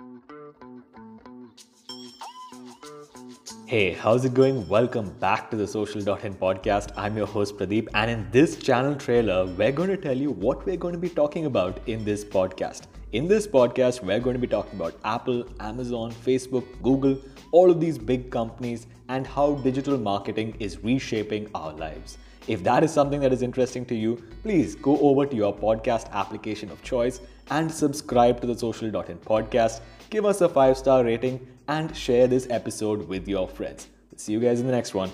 Thank you. Hey, how's it going? Welcome back to the Social.in podcast. I'm your host Pradeep, and in this channel trailer, we're going to tell you what we're going to be talking about in this podcast. In this podcast, we're going to be talking about Apple, Amazon, Facebook, Google, all of these big companies, and how digital marketing is reshaping our lives. If that is something that is interesting to you, please go over to your podcast application of choice and subscribe to the Social.in podcast. Give us a five star rating and share this episode with your friends. See you guys in the next one.